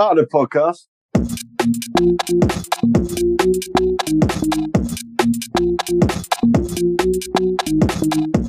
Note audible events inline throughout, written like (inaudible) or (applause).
Out of the podcast. Do you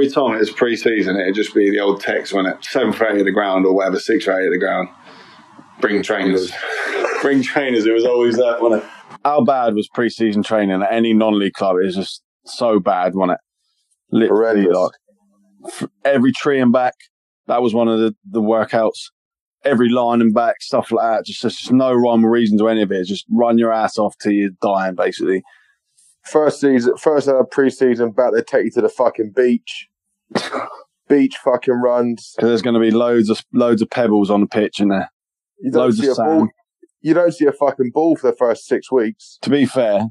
every time it was pre-season, it'd just be the old text when it seven for eight of the ground or whatever, six for eight of the ground. Bring trainers, (laughs) bring trainers. It was always that, wasn't it? How bad was pre-season training at any non-league club? It was just so bad, wasn't it? Literally, Horrendous. like every tree and back. That was one of the, the workouts. Every line and back, stuff like that. Just, just no rhyme or reason to any of it. Just run your ass off till you're dying, basically. First season, first uh, pre-season back, they take you to the fucking beach. Beach fucking runs. Because there's going to be loads of loads of pebbles on the pitch, in there. You don't Loads see of a ball. sand. You don't see a fucking ball for the first six weeks. To be fair,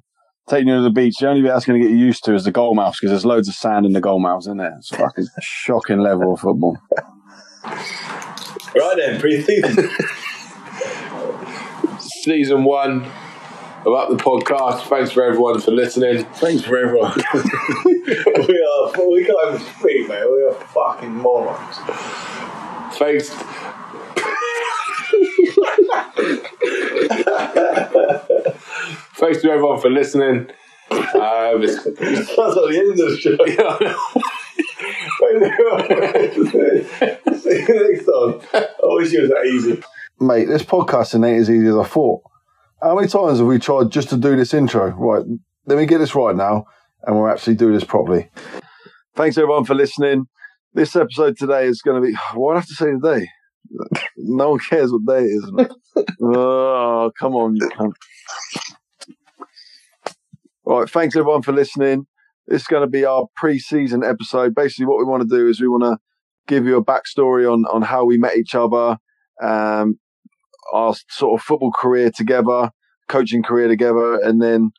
taking you to the beach, the only bit that's going to get you used to is the goal mouths because there's loads of sand in the goal mouths, isn't there? It's a fucking (laughs) shocking level of football. Right then, pre-season. (laughs) Season one of Up the Podcast. Thanks for everyone for listening. Thanks for everyone. (laughs) (laughs) we are, we can't mate. We are fucking morons. Thanks. Thanks to everyone for listening. Um, it's, That's at the end of the show. (laughs) (laughs) See you next time. I wish it was that easy. Mate, this podcasting ain't as easy as I thought. How many times have we tried just to do this intro? Right, let me get this right now, and we'll actually do this properly. Thanks everyone for listening. This episode today is going to be. (sighs) what I have to say today? No one cares what day it is. (laughs) oh, come on. All right, thanks everyone for listening. This is going to be our pre-season episode. Basically, what we want to do is we want to give you a backstory on on how we met each other, um, our sort of football career together, coaching career together, and then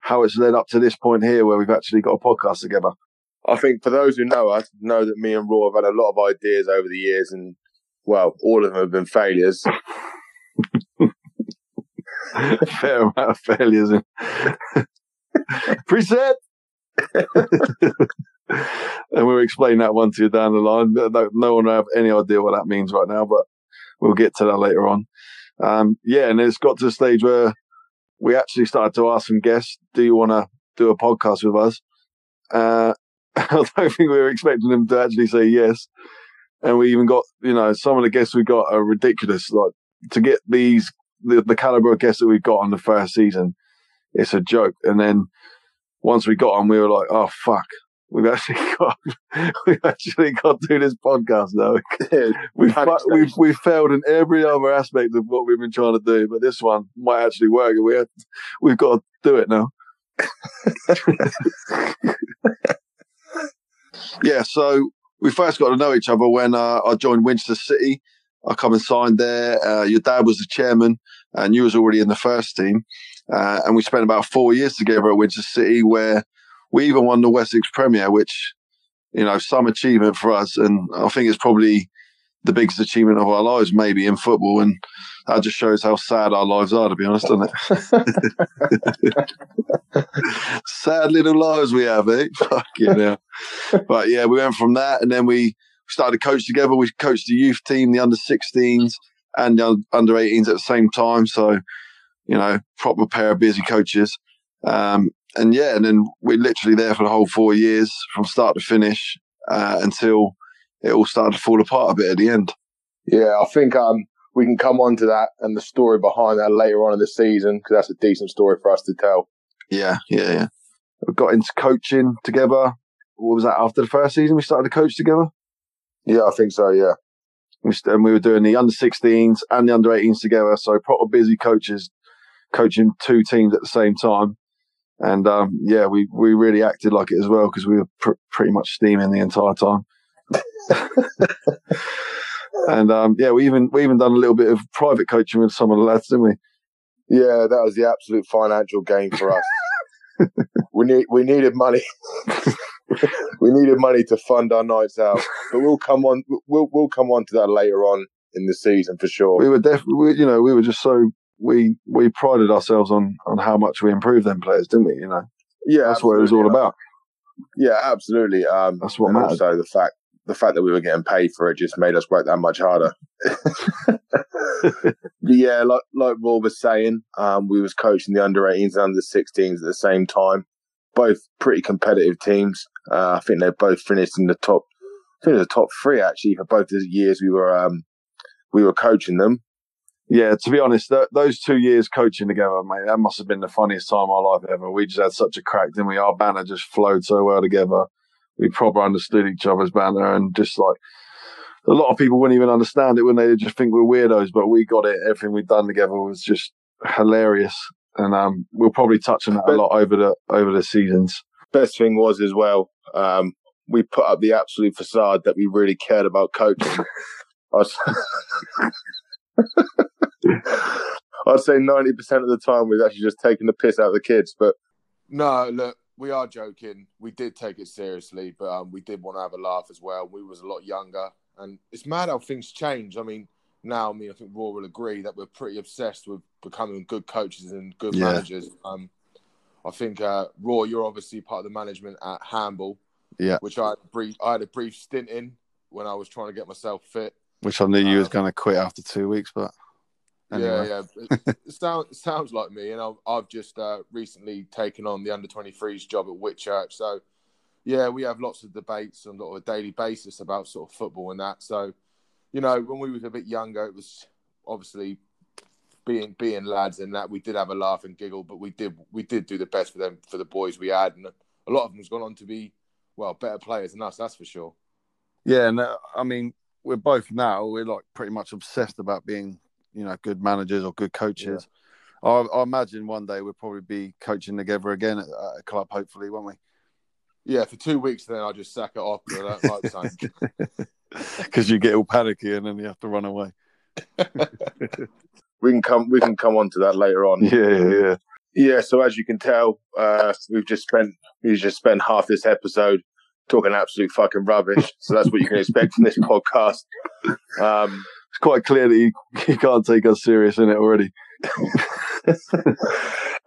how it's led up to this point here where we've actually got a podcast together. I think for those who know us, know that me and Raw have had a lot of ideas over the years, and well, all of them have been failures. (laughs) Fair amount of failures. (laughs) Preset. (laughs) and we'll explain that one to you down the line. No, no one will have any idea what that means right now, but we'll get to that later on. Um, yeah, and it's got to the stage where we actually started to ask some guests, "Do you want to do a podcast with us?" Uh, (laughs) I don't think we were expecting them to actually say yes. And we even got, you know, some of the guests we got are ridiculous. Like to get these, the, the caliber of guests that we've got on the first season, it's a joke. And then once we got on, we were like, oh fuck, we've actually (laughs) got, we've actually got to do this podcast now. We've, we've we've failed in every other aspect of what we've been trying to do, but this one might actually work. We have, we've got to do it now. (laughs) yeah, so we first got to know each other when uh, I joined Winchester City. I come and signed there. Uh, your dad was the chairman, and you was already in the first team. Uh, and we spent about four years together at Winchester City, where we even won the Wessex Premier, which you know some achievement for us. And I think it's probably the biggest achievement of our lives, maybe in football. And that just shows how sad our lives are, to be honest, doesn't it? (laughs) sad little lives we have, eh? (laughs) Fucking hell. But yeah, we went from that, and then we started to coach together. We coached the youth team, the under 16s, and the un- under 18s at the same time. So, you know, proper pair of busy coaches. Um, and yeah, and then we're literally there for the whole four years from start to finish uh, until it all started to fall apart a bit at the end. Yeah, I think um we can come on to that and the story behind that later on in the season because that's a decent story for us to tell. Yeah, yeah, yeah. We got into coaching together. What was that after the first season? We started to coach together. Yeah, I think so. Yeah, We st- and we were doing the under 16s and the under 18s together. So proper busy coaches coaching two teams at the same time. And um, yeah, we, we really acted like it as well because we were pr- pretty much steaming the entire time. (laughs) and um, yeah, we even we even done a little bit of private coaching with some of the lads, didn't we? yeah, that was the absolute financial gain for us. (laughs) we need we needed money. (laughs) we needed money to fund our nights out, but we'll come on. We'll we'll come on to that later on in the season for sure. We were definitely, you know, we were just so we we prided ourselves on on how much we improved them players, didn't we? You know, yeah, that's what it was all about. Yeah, absolutely. Um, That's what matters. also the fact the fact that we were getting paid for it just made us work that much harder. (laughs) But yeah, like like Rob was saying, um, we was coaching the under 18s and under 16s at the same time. Both pretty competitive teams. Uh, I think they both finished in the top. I think it was the top three actually for both the years we were um, we were coaching them. Yeah, to be honest, th- those two years coaching together, mate, that must have been the funniest time of my life ever. We just had such a crack, didn't we? Our banner just flowed so well together. We proper understood each other's banner and just like a lot of people wouldn't even understand it when they just think we're weirdos, but we got it. Everything we'd done together was just hilarious. And um, we'll probably touch on that a lot over the over the seasons. Best thing was as well, um, we put up the absolute facade that we really cared about coaching. (laughs) I was- (laughs) I'd say ninety percent of the time we've actually just taken the piss out of the kids, but No, look, we are joking. We did take it seriously, but um, we did want to have a laugh as well. We was a lot younger, and it's mad how things change. I mean, now, I mean, I think Raw will agree that we're pretty obsessed with becoming good coaches and good Yeah. managers. Um, I think uh, Raw, you're obviously part of the management at Hamble, Yeah. which I had a brief, I had a brief stint in when I was trying to get myself fit. Which I knew you was Um, going to quit after two weeks, but anyway. Yeah, yeah. It, sounds sounds like me, and I've, I've just uh, recently taken on the under 23s job at Whitchurch. So, yeah, we have lots of debates on sort of a daily basis about sort of football and that. So, you know, when we was a bit younger, it was obviously being being lads and that we did have a laugh and giggle, but we did we did do the best for them for the boys we had, and a lot of them's gone on to be well better players than us. That's for sure. Yeah, and uh, I mean, we're both now we're like pretty much obsessed about being, you know, good managers or good coaches. I, I imagine one day we'll probably be coaching together again at, at a club, hopefully, won't we? Yeah, for two weeks, then I'll just sack it off because I don't like. (laughs) Because you get all panicky and then you have to run away. (laughs) we can come we can come on to that later on. Yeah, yeah, yeah. Yeah, so as you can tell, uh, we've just spent we've just spent half this episode talking absolute fucking rubbish. So that's what you can expect from this (laughs) podcast. Um, It's quite clear that you, can't take us serious in it already. (laughs)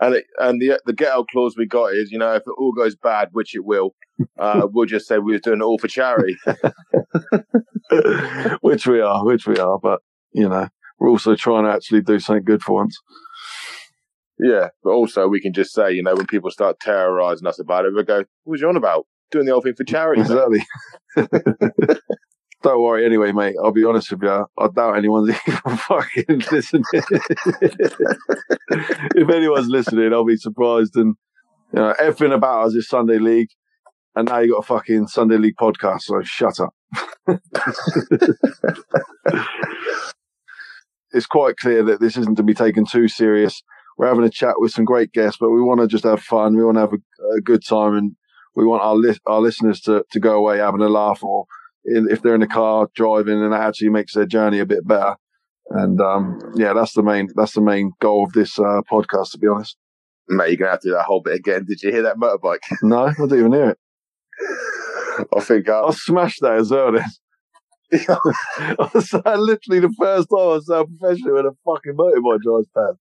and it, and the the get out clause we got is, you know, if it all goes bad, which it will, uh, we'll just say we are doing it all for charity. (laughs) (laughs) which we are, which we are. But, you know, we're also trying to actually do something good for once. Yeah, but also we can just say, you know, when people start terrorizing us about it, we go, "What was you on about? Doing the whole thing for charity?" Exactly. Don't worry, anyway, mate. I'll be honest with you. I doubt anyone's (laughs) even fucking listening. (laughs) if anyone's listening, I'll be surprised. And you know, everything about us is Sunday League, and now you got a fucking Sunday League podcast. So shut up. (laughs) it's quite clear that this isn't to be taken too serious. We're having a chat with some great guests, but we want to just have fun. We want to have a, a good time, and we want our li- our listeners to, to go away having a laugh, or in, if they're in the car driving, and that actually makes their journey a bit better. And um, yeah, that's the main that's the main goal of this uh, podcast. To be honest, Mate, you're gonna have to do that whole bit again. Did you hear that motorbike? (laughs) no, I didn't even hear it. I think uh, I smashed that as well. Then (laughs) (laughs) I was uh, literally the first time I saw so professional with a fucking motorbike drives pad.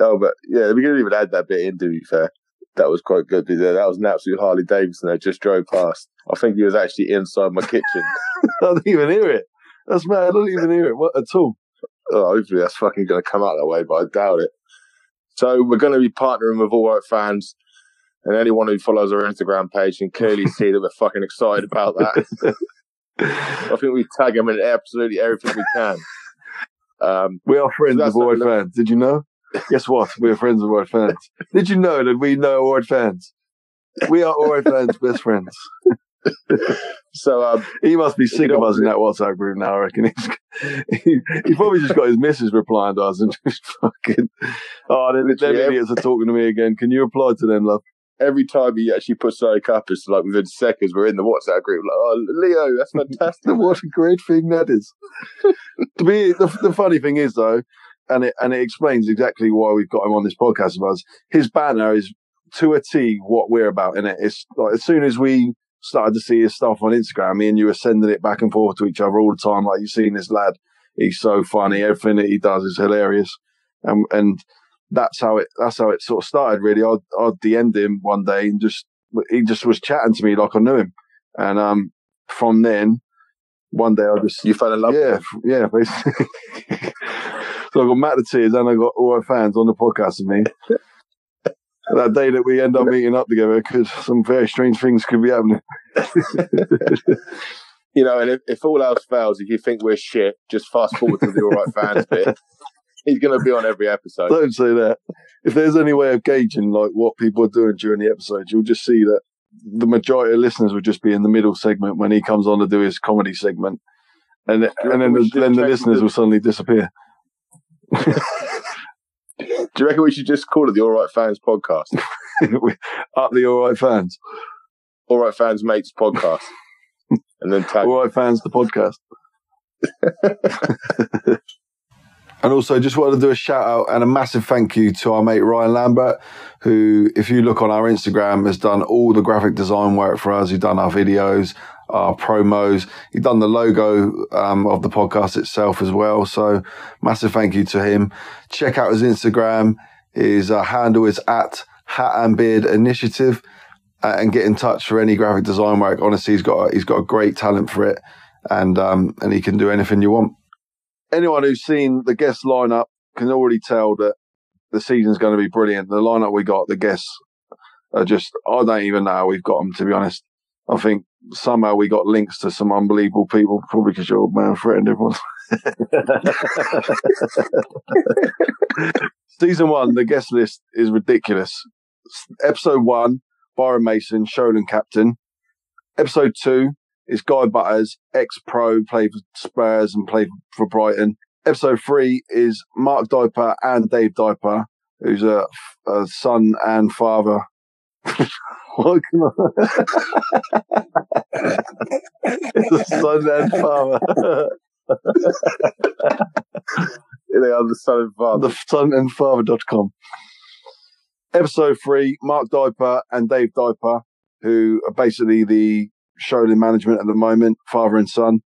Oh, but yeah, we could even add that bit in. To be fair, that was quite good. That was an absolute Harley Davidson that just drove past. I think he was actually inside my kitchen. (laughs) (laughs) I didn't even hear it. That's mad. I didn't even hear it what, at all. oh, hopefully that's fucking going to come out that way, but I doubt it. So we're going to be partnering with All Right Fans, and anyone who follows our Instagram page can clearly (laughs) see that we're fucking excited about that. I think we tag them in absolutely everything we can. Um, We are friends So of Ward not- fans. Did you know? Guess what? We are friends of Ward fans. Did you know that we know Ward fans? We are Ward fans' best friends. so um, He must be sick of us in that WhatsApp group now. I reckon he's he, he's probably just got his missus replying to us and just fucking. Oh, them, them idiots are talking to me again. Can you reply to them, love? every time he actually puts something up, it's like within seconds we're in the WhatsApp group. Like, oh, Leo, that's (laughs) fantastic. what a great thing that is. (laughs) to me, the, the funny thing is though, and it and it explains exactly why we've got him on this podcast of us. His banner is to a T what we're about in it. It's like as soon as we started to see his stuff on Instagram, me and you were sending it back and forth to each other all the time. Like you've seen this lad, he's so funny. Everything that he does is hilarious, and and that's how it that's how it sort of started. Really, I I DM'd him one day and just he just was chatting to me like I knew him, and um from then one day I just You fell in love. yeah, yeah, basically. (laughs) so I got Matt Le Tiss and I got all our fans on the podcast with me. that day that we end up meeting up together, because some very strange things could be happening. (laughs) You know, and if, if all else fails, if you think we're shit, just fast forward to the all right fans bit. (laughs) He's going to be on every episode. Don't say that. If there's any way of gauging like what people are doing during the episode, you'll just see that the majority of listeners will just be in the middle segment when he comes on to do his comedy segment, and and then the, then the listeners will suddenly disappear. (laughs) Do you reckon we should just call it the All Right Fans podcast? (laughs) Up the all right fans, All Right Fans Mates podcast. (laughs) And then tag. all right fans, the podcast. And also, just wanted to do a shout out and a massive thank you to our mate Ryan Lambert, who, if you look on our Instagram, has done all the graphic design work for us. He's done our videos, our promos. He's done the logo um, of the podcast itself as well. So, massive thank you to him. Check out his Instagram. His uh, handle is at Hat and Beard Initiative, uh, and get in touch for any graphic design work. Honestly, he's got a, he's got a great talent for it, and um, and he can do anything you want anyone who's seen the guest lineup can already tell that the season's going to be brilliant. The lineup we got, the guests are just, I don't even know how we've got them, to be honest. I think somehow we got links to some unbelievable people, probably because your old man threatened everyone. (laughs) Season one, the guest list is ridiculous. Episode one, Byron Mason, Sholing captain. Episode two, is Guy Butters, ex pro, played for Spurs and played for Brighton. Episode three is Mark Diper and Dave Diper, who's a, a son and father. (laughs) I? it's a son and father. They are the son and father. the son and father.com. Episode three, Mark Diper and Dave Diper, who are basically the Sholing management at the moment, father and son.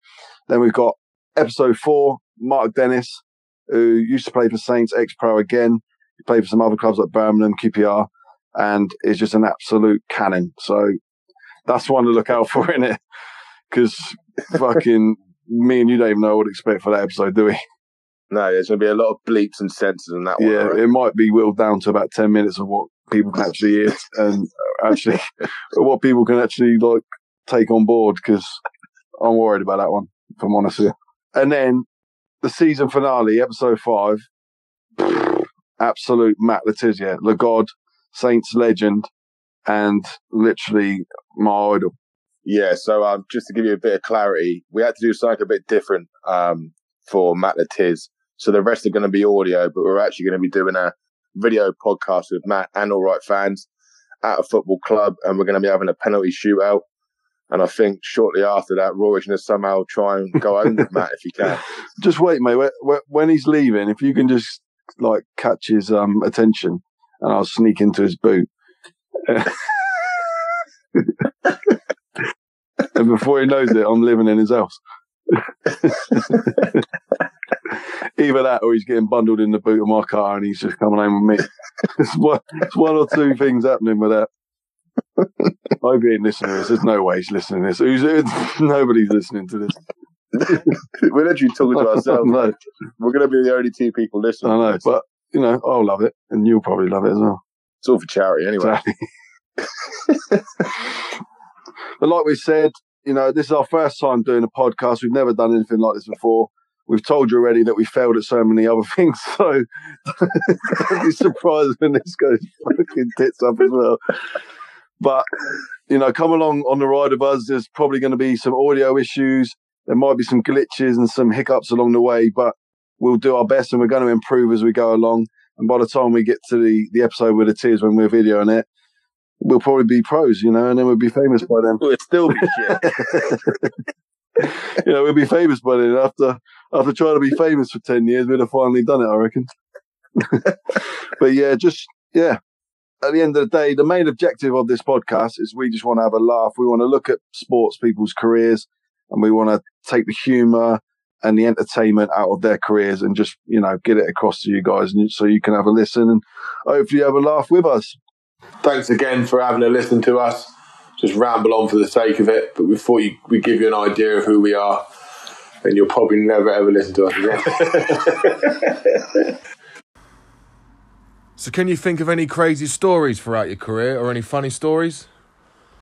Then we've got episode four, Mark Dennis, who used to play for Saints, ex pro again. He played for some other clubs like Birmingham, QPR, and is just an absolute cannon. So that's one to look out for (laughs) in it. Because fucking (laughs) me and you don't even know what to expect for that episode, do we? No, there's going to be a lot of bleeps and censors in that one. Yeah, it might be whittled down to about 10 minutes of what people can actually hear (laughs) and actually what people can actually like take on board because I'm worried about that one, if I'm honest with you. And then the season finale, episode five, absolute Matt Le Tissier, the God, Saints legend, and literally my idol. Yeah, so um, just to give you a bit of clarity, we had to do something a bit different um, for Matt Le Tiss. So the rest are going to be audio, but we're actually going to be doing a video podcast with Matt and All Right fans at a football club, and we're going to be having a penalty shootout. And I think shortly after that, Rory's going to somehow try and go home with Matt if he can. (laughs) Just wait, mate. Wh- wh- When he's leaving, if you can just like catch his um, attention and I'll sneak into his boot. and before he knows it, I'm living in his house. Either that or he's getting bundled in the boot of my car and he's just coming home with me. it's, one, it's one or two things happening with that. I he ain't listening to this. There's no way he's listening to this. Who's, (laughs) nobody's listening to this. (laughs) we're literally talking to (laughs) ourselves. no, We're going to be the only two people I listening. to know, but you know, I'll love it, and you'll probably love it as well. it's all for charity anyway. (laughs) but like we said, you know, this is our first time doing a podcast. We've never done anything like this before. We've told you already that we failed at so many other (laughs) things, so (laughs) don't be surprised when this goes fucking tits up as well. But you know, come along on the ride of us. There's probably going to be some audio issues. There might be some glitches and some hiccups along the way, but we'll do our best and we're going to improve as we go along. And by the time we get to the, the episode with the tears when we're videoing it, we'll probably be pros, you know, and then we'll be famous by then. We'll still be shit. (laughs) (laughs) you know, we'll be famous by then. After after trying to be famous for ten years, we'd have finally done it, I reckon. (laughs) but yeah, just yeah, at the end of the day, the main objective of this podcast is we just want to have a laugh. We want to look at sports people's careers and we want to take the humor and the entertainment out of their careers and just, you know, get it across to you guys and so you can have a listen and hopefully have a laugh with us. Thanks again for having a listen to us. Just ramble on for the sake of it, but we thought you, we give you an idea of who we are, and you'll probably never ever listen to us again. (laughs) So, can you think of any crazy stories throughout your career or any funny stories?